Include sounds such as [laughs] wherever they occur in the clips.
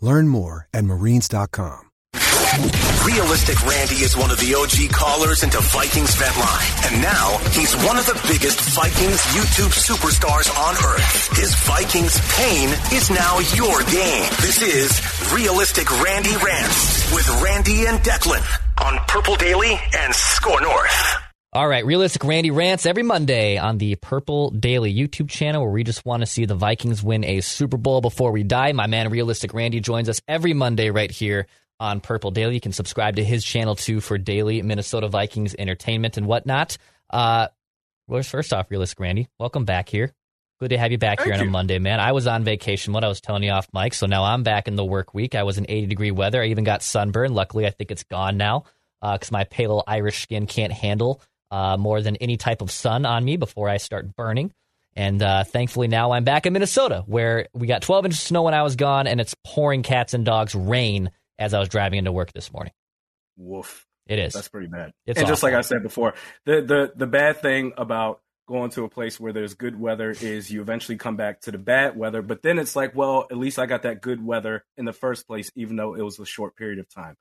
Learn more at marines.com. Realistic Randy is one of the OG callers into Vikings Vent Line. And now he's one of the biggest Vikings YouTube superstars on earth. His Vikings pain is now your game. This is Realistic Randy Rants with Randy and Declan on Purple Daily and Score North. All right, Realistic Randy rants every Monday on the Purple Daily YouTube channel where we just want to see the Vikings win a Super Bowl before we die. My man Realistic Randy joins us every Monday right here on Purple Daily. You can subscribe to his channel too for daily Minnesota Vikings entertainment and whatnot. Uh, first off, Realistic Randy, welcome back here. Good to have you back Thank here on you. a Monday, man. I was on vacation, what I was telling you off mic, so now I'm back in the work week. I was in 80 degree weather. I even got sunburn. Luckily, I think it's gone now because uh, my pale Irish skin can't handle uh, more than any type of sun on me before I start burning. And uh, thankfully, now I'm back in Minnesota, where we got 12 inches of snow when I was gone, and it's pouring cats and dogs rain as I was driving into work this morning. Woof. It is. That's pretty bad. It's and awful. just like I said before, the, the the bad thing about going to a place where there's good weather is you eventually come back to the bad weather. But then it's like, well, at least I got that good weather in the first place, even though it was a short period of time.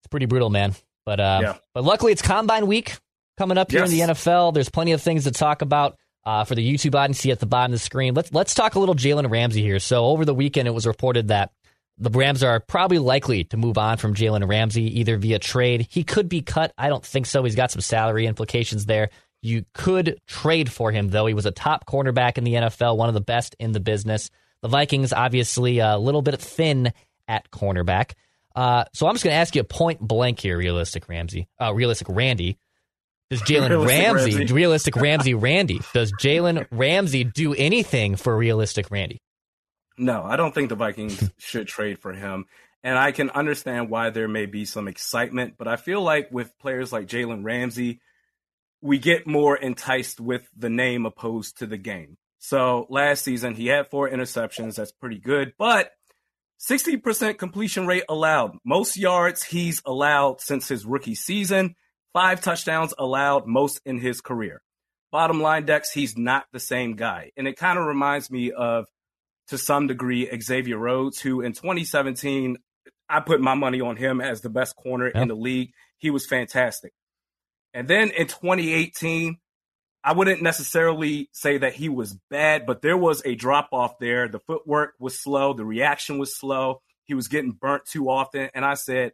It's pretty brutal, man. But uh, Yeah. but luckily it's Combine Week coming up here in the NFL. There's plenty of things to talk about. Uh, for the YouTube audience, see at the bottom of the screen. Let's let's talk a little Jalen Ramsey here. So over the weekend, it was reported that the Rams are probably likely to move on from Jalen Ramsey either via trade. He could be cut. I don't think so. He's got some salary implications there. You could trade for him though. He was a top cornerback in the NFL, one of the best in the business. The Vikings obviously a little bit thin at cornerback. Uh, so I'm just going to ask you a point blank here, realistic Ramsey, uh, realistic Randy. Does Jalen [laughs] Ramsey, Ramsey. realistic Ramsey, [laughs] Randy? Does Jalen [laughs] Ramsey do anything for realistic Randy? No, I don't think the Vikings should trade for him. And I can understand why there may be some excitement, but I feel like with players like Jalen Ramsey, we get more enticed with the name opposed to the game. So last season, he had four interceptions. That's pretty good, but 60% completion rate allowed. Most yards he's allowed since his rookie season. Five touchdowns allowed, most in his career. Bottom line, Dex, he's not the same guy. And it kind of reminds me of, to some degree, Xavier Rhodes, who in 2017, I put my money on him as the best corner in the league. He was fantastic. And then in 2018, I wouldn't necessarily say that he was bad, but there was a drop off there. The footwork was slow, the reaction was slow. He was getting burnt too often. And I said,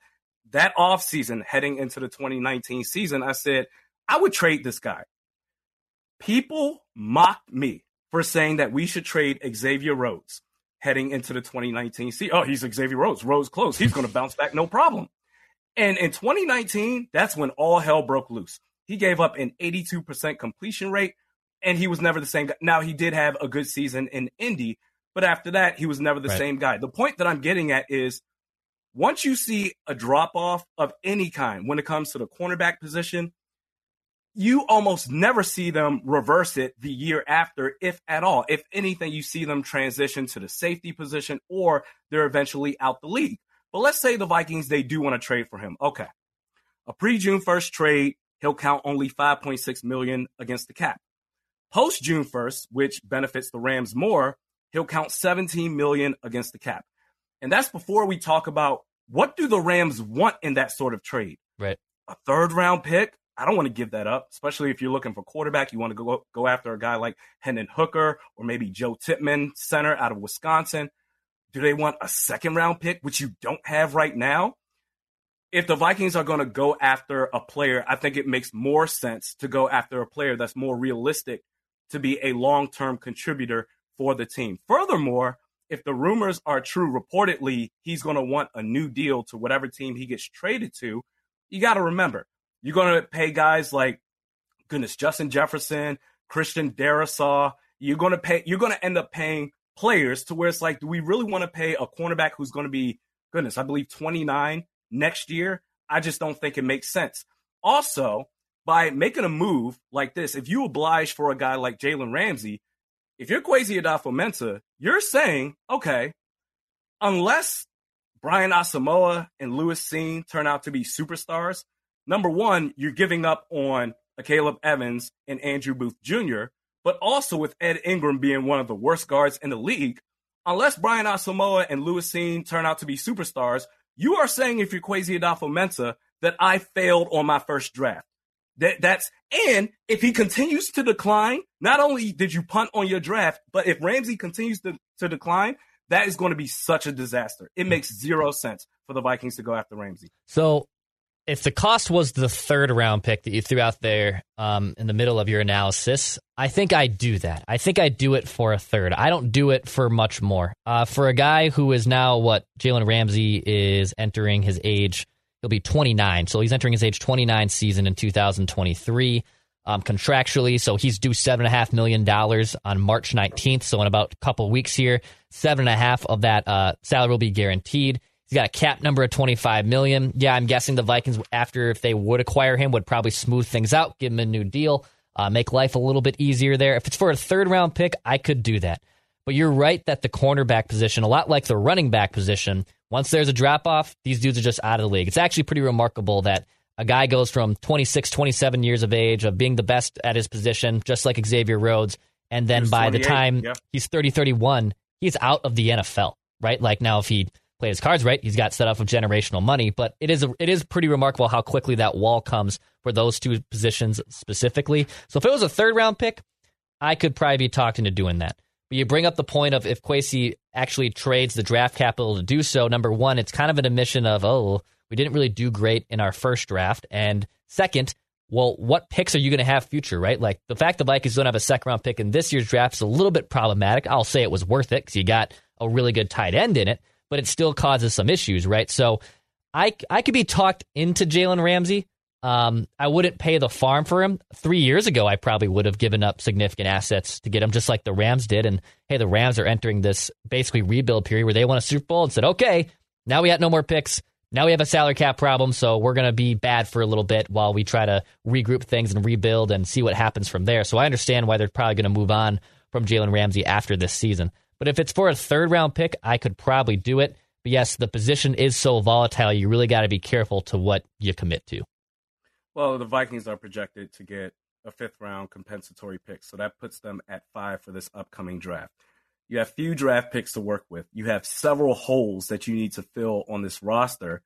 that offseason, heading into the 2019 season, I said, I would trade this guy. People mocked me for saying that we should trade Xavier Rhodes heading into the 2019 season. Oh, he's Xavier Rhodes. Rhodes close. He's going to bounce back, no problem. And in 2019, that's when all hell broke loose. He gave up an 82% completion rate, and he was never the same guy. Now, he did have a good season in Indy, but after that, he was never the Right. same guy. The point that I'm getting at is once you see a drop off of any kind when it comes to the cornerback position, you almost never see them reverse it the year after, if at all. If anything, you see them transition to the safety position or they're eventually out the league. But let's say the Vikings, they do want to trade for him. Okay. A pre June 1st trade, he'll count only 5.6 million against the cap. Post June 1st, which benefits the Rams more, he'll count 17 million against the cap. And that's before we talk about what do the Rams want in that sort of trade? Right. A third round pick? I don't want to give that up, especially if you're looking for quarterback. You want to go go after a guy like Hendon Hooker or maybe Joe Tippmann, center out of Wisconsin. Do they want a second round pick, which you don't have right now? if the Vikings are going to go after a player, I think it makes more sense to go after a player that's more realistic to be a long term contributor for the team. Furthermore, if the rumors are true, reportedly, he's going to want a new deal to whatever team he gets traded to. You got to remember, you're going to pay guys like, goodness, Justin Jefferson, Christian Darrisaw. You're going to pay, you're going to end up paying players to where it's like, do we really want to pay a cornerback who's going to be, goodness, I believe 29 next year? I just don't think it makes sense. Also, by making a move like this, if you oblige for a guy like Jalen Ramsey, if you're Kwesi Adofo-Mensah, you're saying, okay, unless Brian Asamoah and Lewis Cine turn out to be superstars, number one, you're giving up on Caleb Evans and Andrew Booth Jr., but also with Ed Ingram being one of the worst guards in the league, unless Brian Asamoah and Lewis Cine turn out to be superstars, you are saying if you're Kwesi Adofo-Mensah that I failed on my first draft. That that's and if he continues to decline, not only did you punt on your draft, but if Ramsey continues to, to decline, that is going to be such a disaster. It makes zero sense for the Vikings to go after Ramsey. So if the cost was the third round pick that you threw out there um, in the middle of your analysis, I think I do that. I think I do it for a third. I don't do it for much more. Uh, for a guy who is now what Jalen Ramsey is entering his age He'll be 29. So he's entering his age 29 season in 2023 um, contractually. So he's due $7.5 million on March 19th. So in about a couple weeks here, seven and a half of that uh, salary will be guaranteed. He's got a cap number of 25 million. Yeah, I'm guessing the Vikings, after if they would acquire him, would probably smooth things out, give him a new deal, uh, make life a little bit easier there. If it's for a third round pick, I could do that. But you're right that the cornerback position, a lot like the running back position, once there's a drop off, these dudes are just out of the league. It's actually pretty remarkable that a guy goes from 26, 27 years of age of being the best at his position, just like Xavier Rhodes, and then by the time yeah. he's 30, 31, he's out of the NFL, right? Like now, if he played his cards right, he's got set up with generational money. But it is a, it is pretty remarkable how quickly that wall comes for those two positions specifically. So if it was a third round pick, I could probably be talked into doing that. But you bring up the point of if Kwesi actually trades the draft capital to do so. Number one, it's kind of an admission of, oh, we didn't really do great in our first draft. And second, well, what picks are you going to have future, right? Like the fact the Vikings don't have a second round pick in this year's draft is a little bit problematic. I'll say it was worth it because you got a really good tight end in it, but it still causes some issues, right? So I, I could be talked into Jalen Ramsey, um, I wouldn't pay the farm for him. Three years ago, I probably would have given up significant assets to get him, just like the Rams did. And hey, the Rams are entering this basically rebuild period where they won a Super Bowl and said, okay, now we got no more picks. Now we have a salary cap problem, so we're going to be bad for a little bit while we try to regroup things and rebuild and see what happens from there. So I understand why they're probably going to move on from Jalen Ramsey after this season. But if it's for a third round pick, I could probably do it. But yes, the position is so volatile, you really got to be careful to what you commit to. Well, the Vikings are projected to get a fifth round compensatory pick, so that puts them at five for this upcoming draft. You have few draft picks to work with. You have several holes that you need to fill on this roster.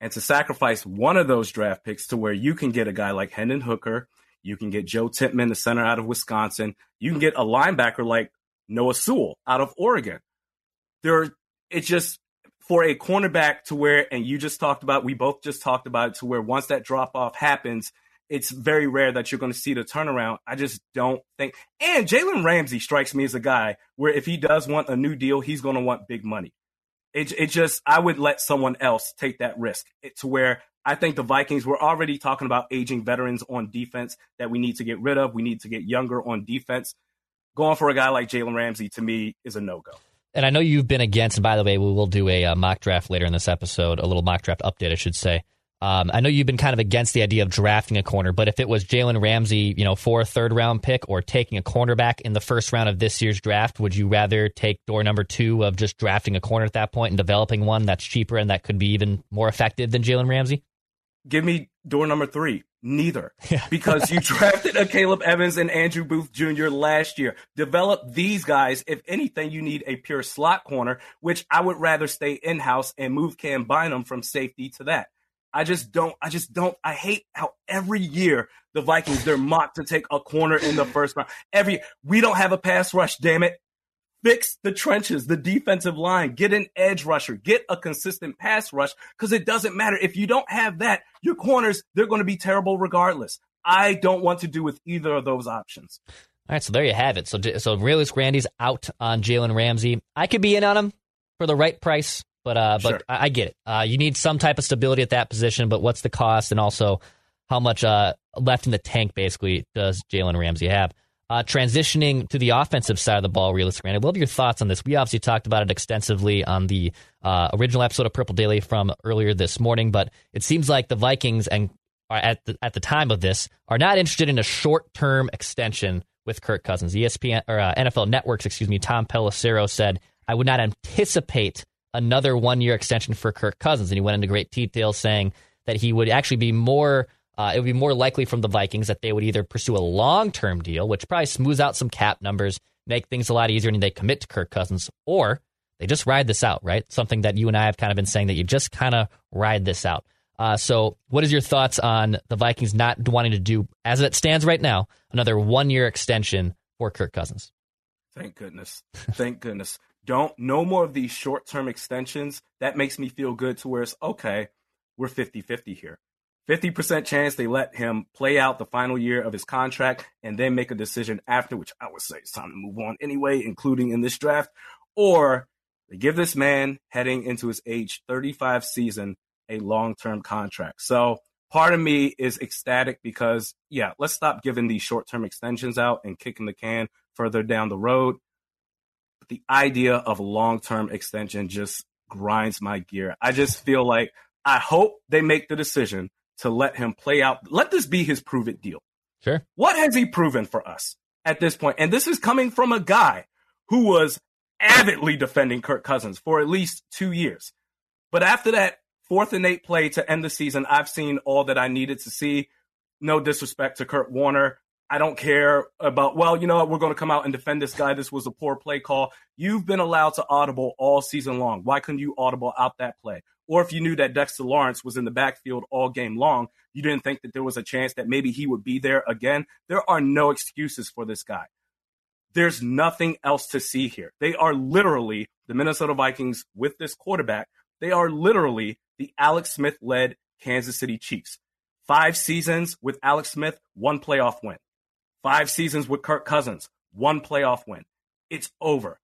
And to sacrifice one of those draft picks to where you can get a guy like Hendon Hooker, you can get Joe Tippmann, the center out of Wisconsin, you can get a linebacker like Noah Sewell out of Oregon. There, it's just for a cornerback to where, and you just talked about, we both just talked about it, to where once that drop off happens, it's very rare that you're going to see the turnaround. I just don't think. And Jalen Ramsey strikes me as a guy where if he does want a new deal, he's going to want big money. It, it just, I would let someone else take that risk it, to where I think the Vikings were already talking about aging veterans on defense that we need to get rid of. We need to get younger on defense. Going for a guy like Jalen Ramsey to me is a no go and I know you've been against, and by the way, we will do a, a, uh, mock draft later in this episode, a little mock draft update, I should say. Um, I know you've been kind of against the idea of drafting a corner, but if it was Jalen Ramsey, you know, for a third round pick or taking a cornerback in the first round of this year's draft, would you rather take door number two of just drafting a corner at that point and developing one that's cheaper and that could be even more effective than Jalen Ramsey? Give me door number three. Neither. Yeah. [laughs] because you drafted a Caleb Evans and Andrew Booth Jr. last year. Develop these guys. If anything, you need a pure slot corner, which I would rather stay in house and move Cam Bynum from safety to that. I just don't, I just don't, I hate how every year the Vikings, they're mocked to take a corner in the first round. Every, we don't have a pass rush, damn it. Fix the trenches, the defensive line, get an edge rusher, get a consistent pass rush, because it doesn't matter. If you don't have that, your corners, they're going to be terrible regardless. I don't want to do with either of those options. All right, so there you have it. So, so Realist Randy's out on Jalen Ramsey. I could be in on him for the right price, but uh, but Sure. I, I get it. Uh, you need some type of stability at that position, but what's the cost, and also how much uh left in the tank basically does Jalen Ramsey have? Uh, transitioning to the offensive side of the ball, Realist Randy. What are your thoughts on this? We obviously talked about it extensively on the uh, original episode of Purple Daily from earlier this morning, but it seems like the Vikings and are at the, at the time of this are not interested in a short term extension with Kirk Cousins. ESPN or uh, NFL Networks, excuse me, Tom Pelissero said, "I would not anticipate another one year extension for Kirk Cousins," and he went into great detail saying that he would actually be more. Uh, it would be more likely from the Vikings that they would either pursue a long term deal, which probably smooths out some cap numbers, make things a lot easier, and they commit to Kirk Cousins, or they just ride this out, right? Something that you and I have kind of been saying that you just kind of ride this out. Uh, so, what is your thoughts on the Vikings not wanting to do, as it stands right now, another one year extension for Kirk Cousins? Thank goodness. Thank goodness. Don't no more of these short term extensions. That makes me feel good to where it's okay, we're 50 50 here. 50% chance they let him play out the final year of his contract and then make a decision after, which I would say it's time to move on anyway, including in this draft. Or they give this man heading into his age 35 season a long term contract. So part of me is ecstatic because, yeah, let's stop giving these short term extensions out and kicking the can further down the road. But the idea of a long term extension just grinds my gear. I just feel like I hope they make the decision to let him play out. Let this be his prove it deal. Sure. What has he proven for us at this point? And this is coming from a guy who was avidly defending Kirk Cousins for at least two years. But after that fourth and eight play to end the season, I've seen all that I needed to see. No disrespect to Kurt Warner. I don't care about, well, you know what, we're going to come out and defend this guy. This was a poor play call. You've been allowed to audible all season long. Why couldn't you audible out that play? Or if you knew that Dexter Lawrence was in the backfield all game long, you didn't think that there was a chance that maybe he would be there again. There are no excuses for this guy. There's nothing else to see here. They are literally the Minnesota Vikings with this quarterback. They are literally the Alex Smith led Kansas City Chiefs. Five seasons with Alex Smith, one playoff win. Five seasons with Kirk Cousins, one playoff win. It's over.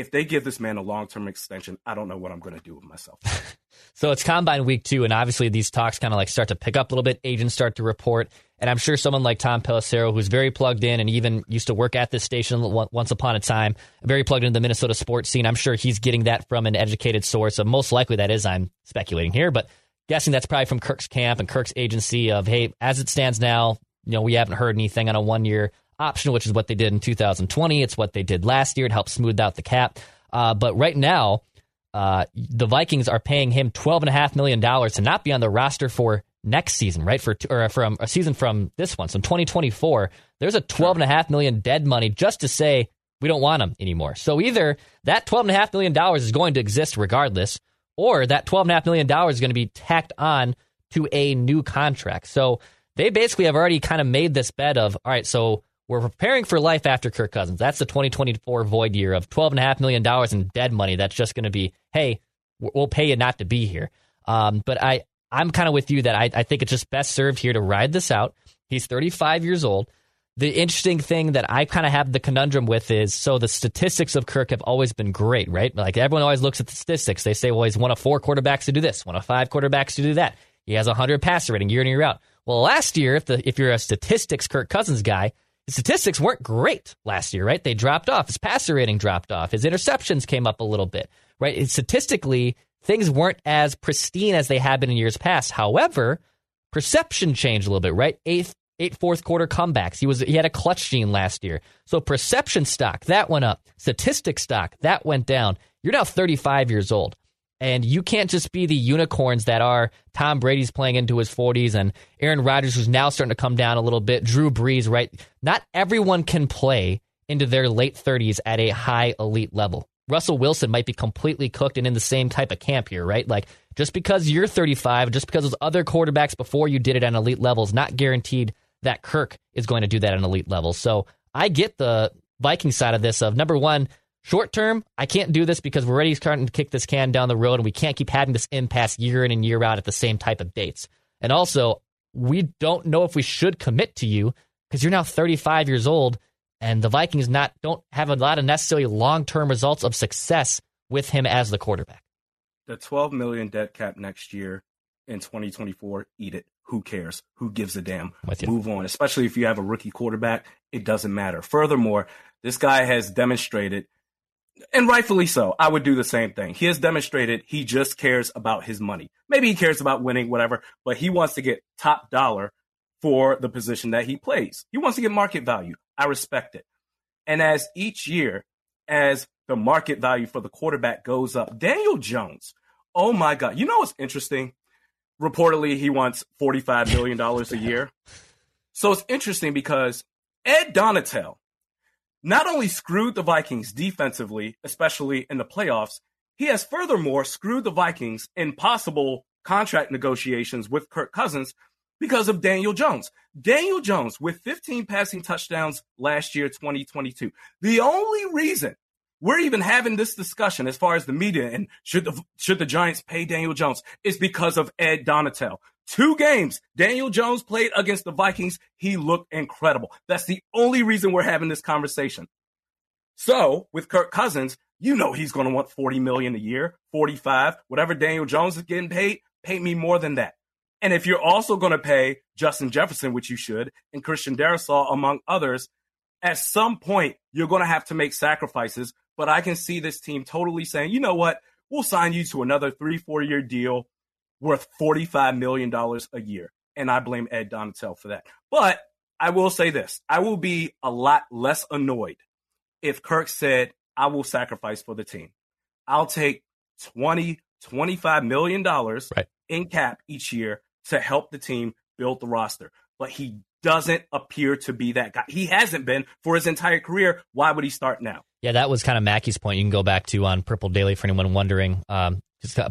If they give this man a long term extension, I don't know what I'm going to do with myself. [laughs] So it's combine week two, and obviously these talks kind of like start to pick up a little bit. Agents start to report, and I'm sure someone like Tom Pelissero, who's very plugged in and even used to work at this station once upon a time, very plugged into the Minnesota sports scene. I'm sure he's getting that from an educated source. So most likely that is, I'm speculating here, but guessing that's probably from Kirk's camp and Kirk's agency of, hey, as it stands now, you know, we haven't heard anything on a one year option, which is what they did in 2020. It's what they did last year. It helped smooth out the cap. Uh, but right now, uh, the Vikings are paying him twelve and a half million dollars to not be on the roster for next season, right? For or from a season from this one, so 2024. There's a twelve and a half million dead money just to say we don't want him anymore. So either that twelve and a half million dollars is going to exist regardless, or that twelve and a half million dollars is going to be tacked on to a new contract. So they basically have already kind of made this bet of all right, so we're preparing for life after Kirk Cousins. That's the 2024 void year of $12.5 million in dead money. That's just going to be, hey, we'll pay you not to be here. Um, but I, I'm kind of with you that I, I think it's just best served here to ride this out. He's 35 years old. The interesting thing that I kind of have the conundrum with is so the statistics of Kirk have always been great, right? Like everyone always looks at the statistics. They say, well, he's one of four quarterbacks to do this, one of five quarterbacks to do that. He has a 100 passer rating year in, and year out. Well, last year, if, the, if you're a statistics Kirk Cousins guy, statistics weren't great last year, right? They dropped off. His passer rating dropped off. His interceptions came up a little bit, right? Statistically, things weren't as pristine as they had been in years past. However, perception changed a little bit, right? Eighth, eight fourth quarter comebacks. He was he had a clutch gene last year. So perception stock that went up. Statistic stock that went down. You're now 35 years old. And you can't just be the unicorns that are Tom Brady's playing into his 40s and Aaron Rodgers, who's now starting to come down a little bit, Drew Brees, right? Not everyone can play into their late 30s at a high elite level. Russell Wilson might be completely cooked and in the same type of camp here, right? Like just because you're 35, just because those other quarterbacks before you did it at elite level is not guaranteed that Kirk is going to do that at elite level. So I get the Viking side of this of number one, Short term, I can't do this because we're already starting to kick this can down the road and we can't keep having this impasse year in and year out at the same type of dates. And also, we don't know if we should commit to you because you're now 35 years old and the Vikings not don't have a lot of necessarily long-term results of success with him as the quarterback. The 12 million dead cap next year in 2024, eat it. Who cares? Who gives a damn? Move on. Especially if you have a rookie quarterback, it doesn't matter. Furthermore, this guy has demonstrated and rightfully so. I would do the same thing. He has demonstrated he just cares about his money. Maybe he cares about winning, whatever, but he wants to get top dollar for the position that he plays. He wants to get market value. I respect it. And as each year, as the market value for the quarterback goes up, Daniel Jones, oh my God. You know what's interesting? Reportedly, he wants $45 million a year. So it's interesting because Ed Donatell, not only screwed the Vikings defensively, especially in the playoffs, he has furthermore screwed the Vikings in possible contract negotiations with Kirk Cousins because of Daniel Jones. Daniel Jones with 15 passing touchdowns last year, 2022. The only reason we're even having this discussion as far as the media and should the should the Giants pay Daniel Jones is because of Ed Donatell. Two games Daniel Jones played against the Vikings, he looked incredible. That's the only reason we're having this conversation. So, with Kirk Cousins, you know he's going to want 40 million a year, 45, whatever Daniel Jones is getting paid, pay me more than that. And if you're also going to pay Justin Jefferson, which you should, and Christian Darrisaw, among others, at some point you're going to have to make sacrifices but I can see this team totally saying, you know what, we'll sign you to another three, four year deal worth $45 million a year. And I blame Ed Donatell for that. But I will say this I will be a lot less annoyed if Kirk said, I will sacrifice for the team. I'll take 20, 25 million dollars right. in cap each year to help the team build the roster. But he doesn't appear to be that guy. He hasn't been for his entire career. Why would he start now? Yeah, that was kind of Mackey's point. You can go back to on Purple Daily for anyone wondering, um,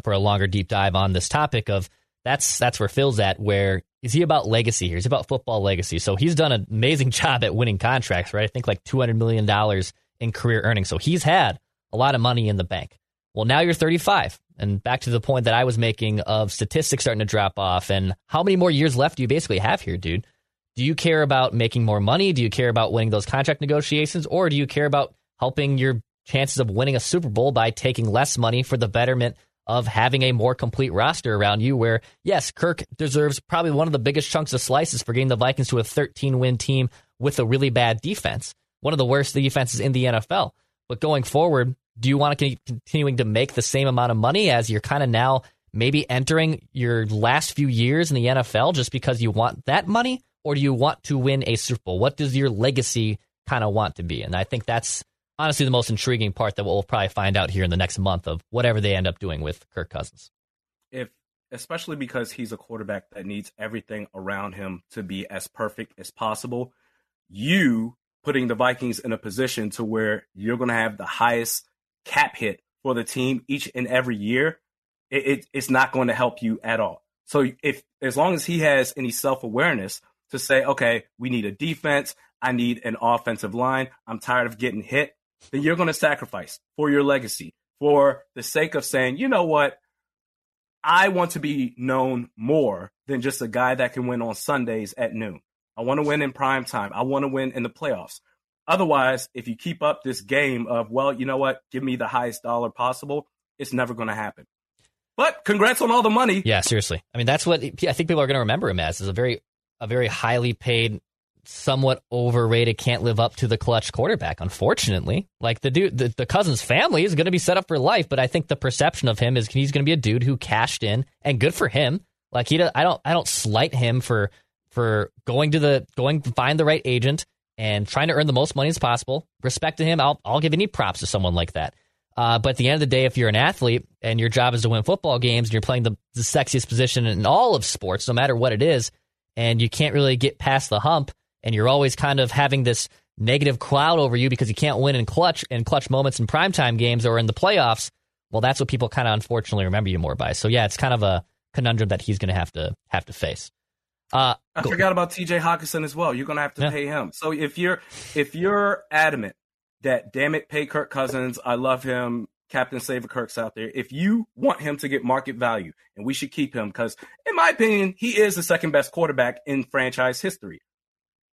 for a longer deep dive on this topic of that's that's where Phil's at. Where is he about legacy here? He's about football legacy. So he's done an amazing [laughs] job at winning contracts, right? I think like two hundred million dollars in career earnings. So he's had a lot of money in the bank. Well, now you're 35, and back to the point that I was making of statistics starting to drop off, and how many more years left do you basically have here, dude? Do you care about making more money? Do you care about winning those contract negotiations, or do you care about helping your chances of winning a Super Bowl by taking less money for the betterment of having a more complete roster around you. Where, yes, Kirk deserves probably one of the biggest chunks of slices for getting the Vikings to a 13 win team with a really bad defense, one of the worst defenses in the NFL. But going forward, do you want to keep continuing to make the same amount of money as you're kind of now maybe entering your last few years in the NFL just because you want that money? Or do you want to win a Super Bowl? What does your legacy kind of want to be? And I think that's honestly the most intriguing part that we'll probably find out here in the next month of whatever they end up doing with Kirk Cousins. If especially because he's a quarterback that needs everything around him to be as perfect as possible, you putting the Vikings in a position to where you're going to have the highest cap hit for the team each and every year, it, it, it's not going to help you at all. So if as long as he has any self awareness to say, okay, we need a defense, I need an offensive line, I'm tired of getting hit then you're going to sacrifice for your legacy, for the sake of saying, you know what? I want to be known more than just a guy that can win on Sundays at noon. I want to win in prime time. I want to win in the playoffs. Otherwise, if you keep up this game of, well, you know what, give me the highest dollar possible, it's never going to happen. But congrats on all the money. Yeah, seriously. I mean, that's what I think people are going to remember him as is a very, a very highly paid somewhat overrated, can't live up to the clutch quarterback. Unfortunately, like the dude, the, the Cousins family is going to be set up for life, but I think the perception of him is he's going to be a dude who cashed in, and good for him. Like he, does, I don't, I don't slight him for for going to the going to find the right agent and trying to earn the most money as possible. Respect to him. I'll I'll give any props to someone like that. Uh, but at the end of the day, if you're an athlete and your job is to win football games and you're playing the, the sexiest position in all of sports, no matter what it is, and you can't really get past the hump, and you're always kind of having this negative cloud over you because you can't win in clutch in clutch moments in primetime games or in the playoffs, well, that's what people kind of unfortunately remember you more by. So yeah, it's kind of a conundrum that he's going to have to have to face. Uh, I forgot about T.J. Hockenson as well. You're going to have to yeah. pay him. So if you're if you're adamant that damn it, pay Kirk Cousins. I love him. Captain Saver Kirk's out there. If you want him to get market value, and we should keep him because, in my opinion, he is the second best quarterback in franchise history.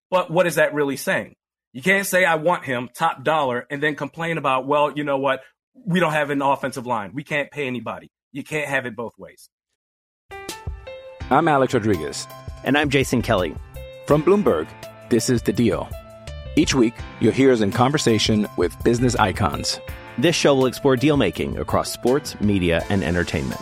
But what is that really saying? You can't say I want him top dollar and then complain about, well, you know what? We don't have an offensive line. We can't pay anybody. You can't have it both ways. I'm Alex Rodriguez. And I'm Jason Kelly. From Bloomberg, this is The Deal. Each week, you'll hear us in conversation with business icons. This show will explore deal making across sports, media, and entertainment.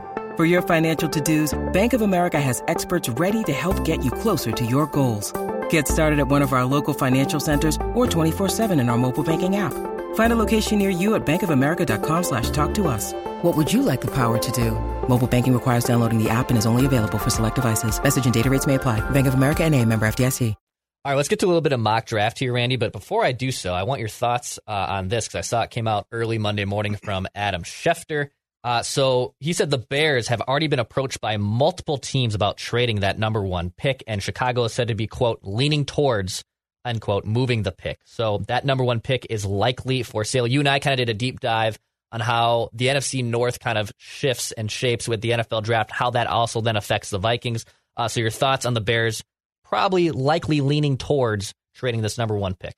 For your financial to-dos, Bank of America has experts ready to help get you closer to your goals. Get started at one of our local financial centers or 24-7 in our mobile banking app. Find a location near you at bankofamerica.com slash talk to us. What would you like the power to do? Mobile banking requires downloading the app and is only available for select devices. Message and data rates may apply. Bank of America and a member FDIC. All right, let's get to a little bit of mock draft here, Randy. But before I do so, I want your thoughts uh, on this because I saw it came out early Monday morning from Adam Schefter. Uh, so he said the Bears have already been approached by multiple teams about trading that number one pick, and Chicago is said to be, quote, leaning towards, unquote, moving the pick. So that number one pick is likely for sale. You and I kind of did a deep dive on how the NFC North kind of shifts and shapes with the NFL draft, how that also then affects the Vikings. Uh, so your thoughts on the Bears probably likely leaning towards trading this number one pick.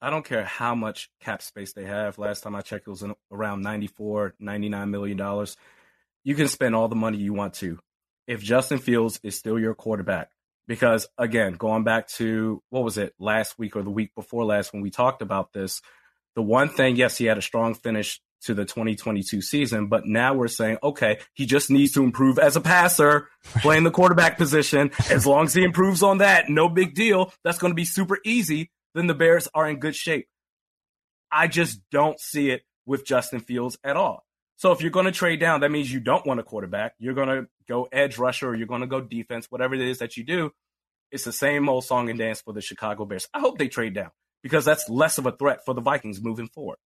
I don't care how much cap space they have. Last time I checked, it was in around 94, 99 million dollars. You can spend all the money you want to. If Justin Fields is still your quarterback, because again, going back to what was it last week or the week before last when we talked about this, the one thing, yes, he had a strong finish to the 2022 season, but now we're saying, okay, he just needs to improve as a passer, playing the quarterback position. As long as he improves on that, no big deal. That's going to be super easy. Then the Bears are in good shape. I just don't see it with Justin Fields at all. So if you're going to trade down, that means you don't want a quarterback. You're going to go edge rusher or you're going to go defense, whatever it is that you do. It's the same old song and dance for the Chicago Bears. I hope they trade down because that's less of a threat for the Vikings moving forward.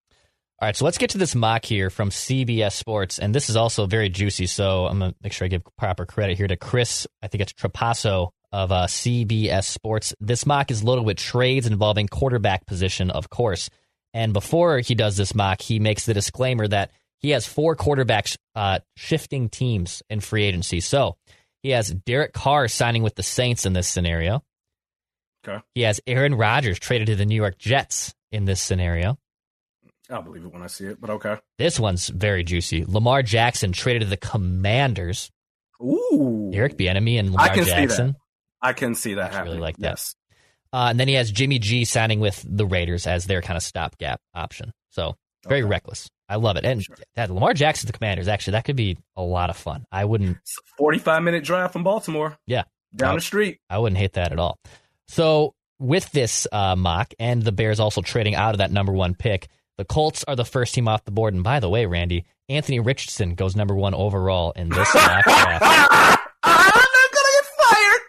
All right, so let's get to this mock here from CBS Sports, and this is also very juicy. So I'm gonna make sure I give proper credit here to Chris. I think it's Trapasso of uh, CBS Sports. This mock is loaded with trades involving quarterback position, of course. And before he does this mock, he makes the disclaimer that he has four quarterbacks uh, shifting teams in free agency. So he has Derek Carr signing with the Saints in this scenario. Okay. He has Aaron Rodgers traded to the New York Jets in this scenario. I'll believe it when I see it, but okay. This one's very juicy. Lamar Jackson traded to the Commanders. Ooh. Eric Bieniemy and Lamar Jackson. I can see that happening. really like that. Yes. Uh, and then he has Jimmy G signing with the Raiders as their kind of stopgap option. So very Okay. reckless. I love it. And Sure. that Lamar Jackson the Commanders, actually, that could be a lot of fun. I wouldn't It's a 45 minute drive from Baltimore Yeah. down Uh, the street. I wouldn't hate that at all. So with this uh, mock and the Bears also trading out of that number one pick, the Colts are the first team off the board. And by the way, Randy, Anthony Richardson goes number one overall in this [laughs] mock draft. [laughs] I'm not gonna get fired.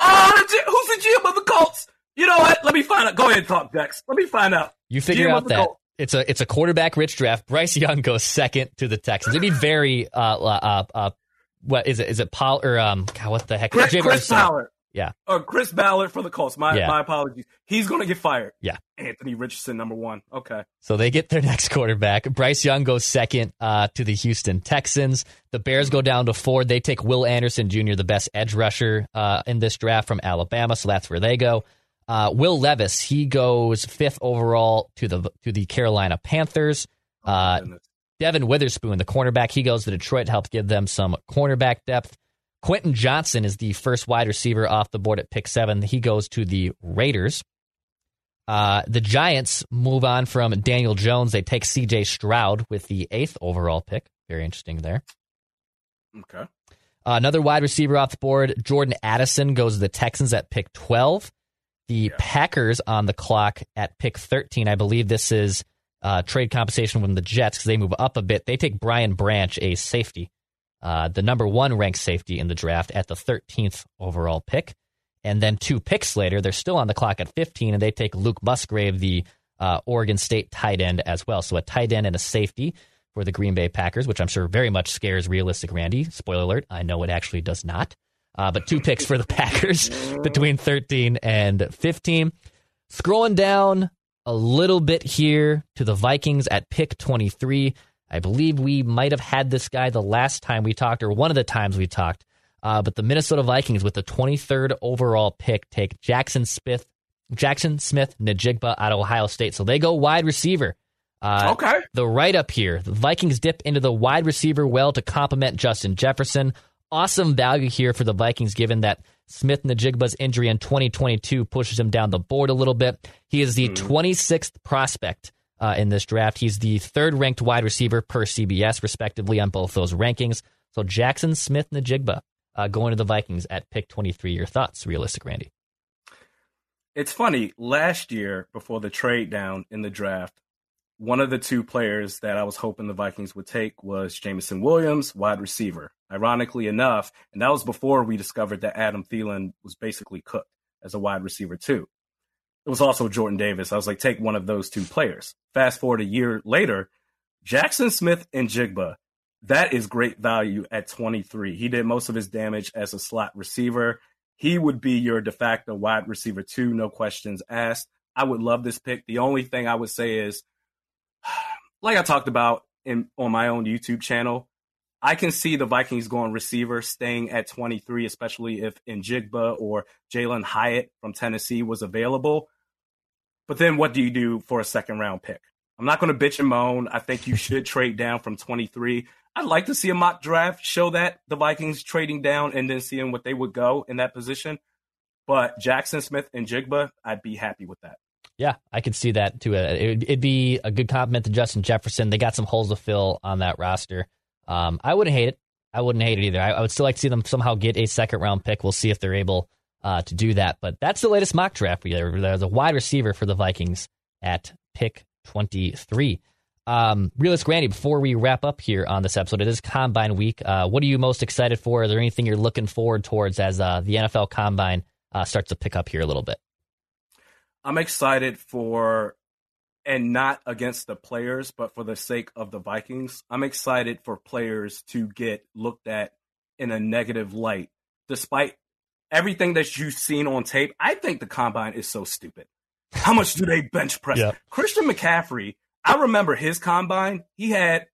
Oh, the who's the GM of the Colts? You know what? Let me find out. Go ahead, and talk, Dex. Let me find out. You figure GM out that Colts. it's a it's a quarterback rich draft. Bryce Young goes second to the Texans. It'd be very uh uh uh what is it? Is it Paul or um God, what the heck? Chris, Chris Versa. Yeah. Or Chris Ballard for the Colts. My Yeah. my apologies. He's gonna get fired. Yeah. Anthony Richardson, number one. Okay. So they get their [laughs] next quarterback. Bryce Young goes second uh, to the Houston Texans. The Bears go down to four. They take Will Anderson Jr., the best edge rusher uh, in this draft from Alabama. So that's where they go. Uh, Will Levis, he goes fifth overall to the to the Carolina Panthers. Uh, Goodness. Devon Witherspoon, the cornerback, he goes to Detroit to help give them some cornerback depth. Quentin Johnston is the first wide receiver off the board at pick seven. He goes to the Raiders. Uh, the Giants move on from Daniel Jones. They take CJ Stroud with the eighth overall pick. Very interesting there. Okay. Uh, another wide receiver off the board, Jordan Addison, goes to the Texans at pick 12. The Yeah. Packers on the clock at pick 13. I believe this is uh, trade compensation from the Jets because they move up a bit. They take Brian Branch, a safety, uh, the number one ranked safety in the draft at the 13th overall pick. And then two picks later, they're still on the clock at 15, and they take Luke Musgrave, the uh, Oregon State tight end, as well. So a tight end and a safety for the Green Bay Packers, which I'm sure very much scares realistic Randy. Spoiler alert, I know it actually does not. Uh, but two picks for the [laughs] Packers between 13 and 15. Scrolling down a little bit here to the Vikings at pick 23. I believe we might have had this guy the last time we talked, or one of the times we talked. Uh, but the Minnesota Vikings, with the 23rd overall pick, take Jaxon Smith, Jaxon Smith Njigba out of Ohio State. So they go wide receiver. Uh, okay. The right up here, the Vikings dip into the wide receiver well to complement Justin Jefferson. Awesome value here for the Vikings, given that Smith Njigba's injury in 2022 pushes him down the board a little bit. He is the mm. 26th prospect uh, in this draft. He's the third ranked wide receiver per CBS, respectively, on both those rankings. So Jaxon Smith Njigba uh, going to the Vikings at pick 23. Your thoughts, realistic, Randy? It's funny. Last year, before the trade down in the draft, one of the two players that I was hoping the Vikings would take was Jameson Williams, wide receiver. Ironically enough, and that was before we discovered that Adam Thielen was basically cooked as a wide receiver too. It was also Jordan Davis. I was like, take one of those two players. Fast forward a year later, Jaxon Smith Njigba. That is great value at 23. He did most of his damage as a slot receiver. He would be your de facto wide receiver too, no questions asked. I would love this pick. The only thing I would say is [sighs] like I talked about in on my own YouTube channel, I can see the Vikings going receiver, staying at 23, especially if Njigba or Jalin Hyatt from Tennessee was available. But then what do you do for a second round pick? I'm not going to bitch and moan. I think you should trade down from 23. I'd like to see a mock draft show that the Vikings trading down and then seeing what they would go in that position. But Jaxon Smith Njigba, I'd be happy with that. Yeah, I could see that too. It, would be a good compliment to Justin Jefferson. They got some holes to fill on that roster. Um, I wouldn't hate it. I wouldn't hate it either. I, I, would still like to see them somehow get a second round pick. We'll see if they're able uh, to do that. But that's the latest mock draft. There's a wide receiver for the Vikings at pick 23. Um, Realist Randy, before we wrap up here on this episode, it is Combine Week. Uh, what are you most excited for? Is there anything you're looking forward towards as uh, the NFL Combine uh, starts to pick up here a little bit? I'm excited for, and not against the players, but for the sake of the Vikings, I'm excited for players to get looked at in a negative light. Despite everything that you've seen on tape, I think the combine is so stupid. How much do they bench press? Yep. Christian McCaffrey, I remember his combine. He had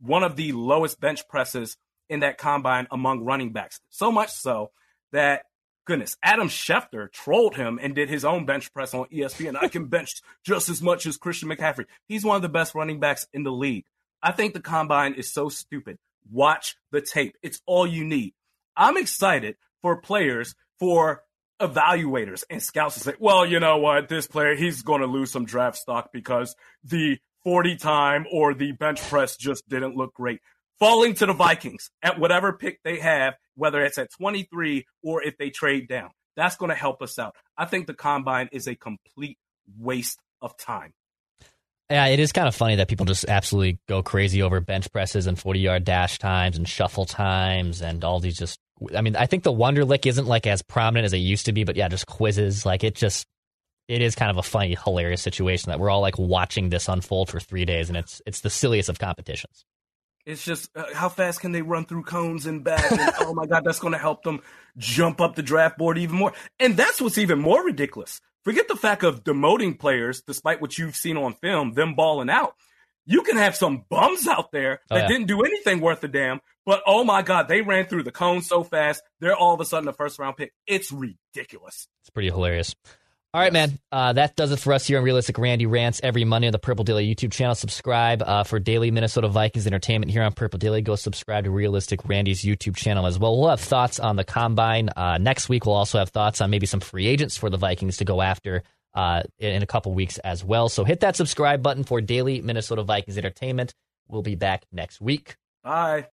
one of the lowest bench presses in that combine among running backs. So much so that goodness, Adam Schefter trolled him and did his own bench press on ESPN. I can bench just as much as Christian McCaffrey. He's one of the best running backs in the league. I think the combine is so stupid. Watch the tape. It's all you need. I'm excited for players, for evaluators and scouts to say, well, you know what, this player, he's going to lose some draft stock because the 40 time or the bench press just didn't look great falling to the Vikings at whatever pick they have, whether it's at 23 or if they trade down. That's going to help us out. I think the combine is a complete waste of time. Yeah, it is kind of funny that people just absolutely go crazy over bench presses and 40 yard dash times and shuffle times and all these just. I mean, I think the Wonderlic isn't like as prominent as it used to be, but yeah, just quizzes. Like it just, it is kind of a funny, hilarious situation that we're all like watching this unfold for three days, and it's it's the silliest of competitions. It's just uh, how fast can they run through cones and back? And, oh my God, that's going to help them jump up the draft board even more. And that's what's even more ridiculous. Forget the fact of demoting players, despite what you've seen on film, them balling out. You can have some bums out there oh, that oh, yeah. didn't do anything worth a damn, but oh my God, they ran through the cone so fast. They're all of a sudden a first round pick. It's ridiculous. It's pretty hilarious. All right, man. Uh, that does it for us here on Realistic Randy Rants every Monday on the Purple Daily YouTube channel. Subscribe uh, for daily Minnesota Vikings entertainment here on Purple Daily. Go subscribe to Realistic Randy's YouTube channel as well. We'll have thoughts on the combine uh, next week. We'll also have thoughts on maybe some free agents for the Vikings to go after uh, in a couple weeks as well. So hit that subscribe button for daily Minnesota Vikings entertainment. We'll be back next week. Bye.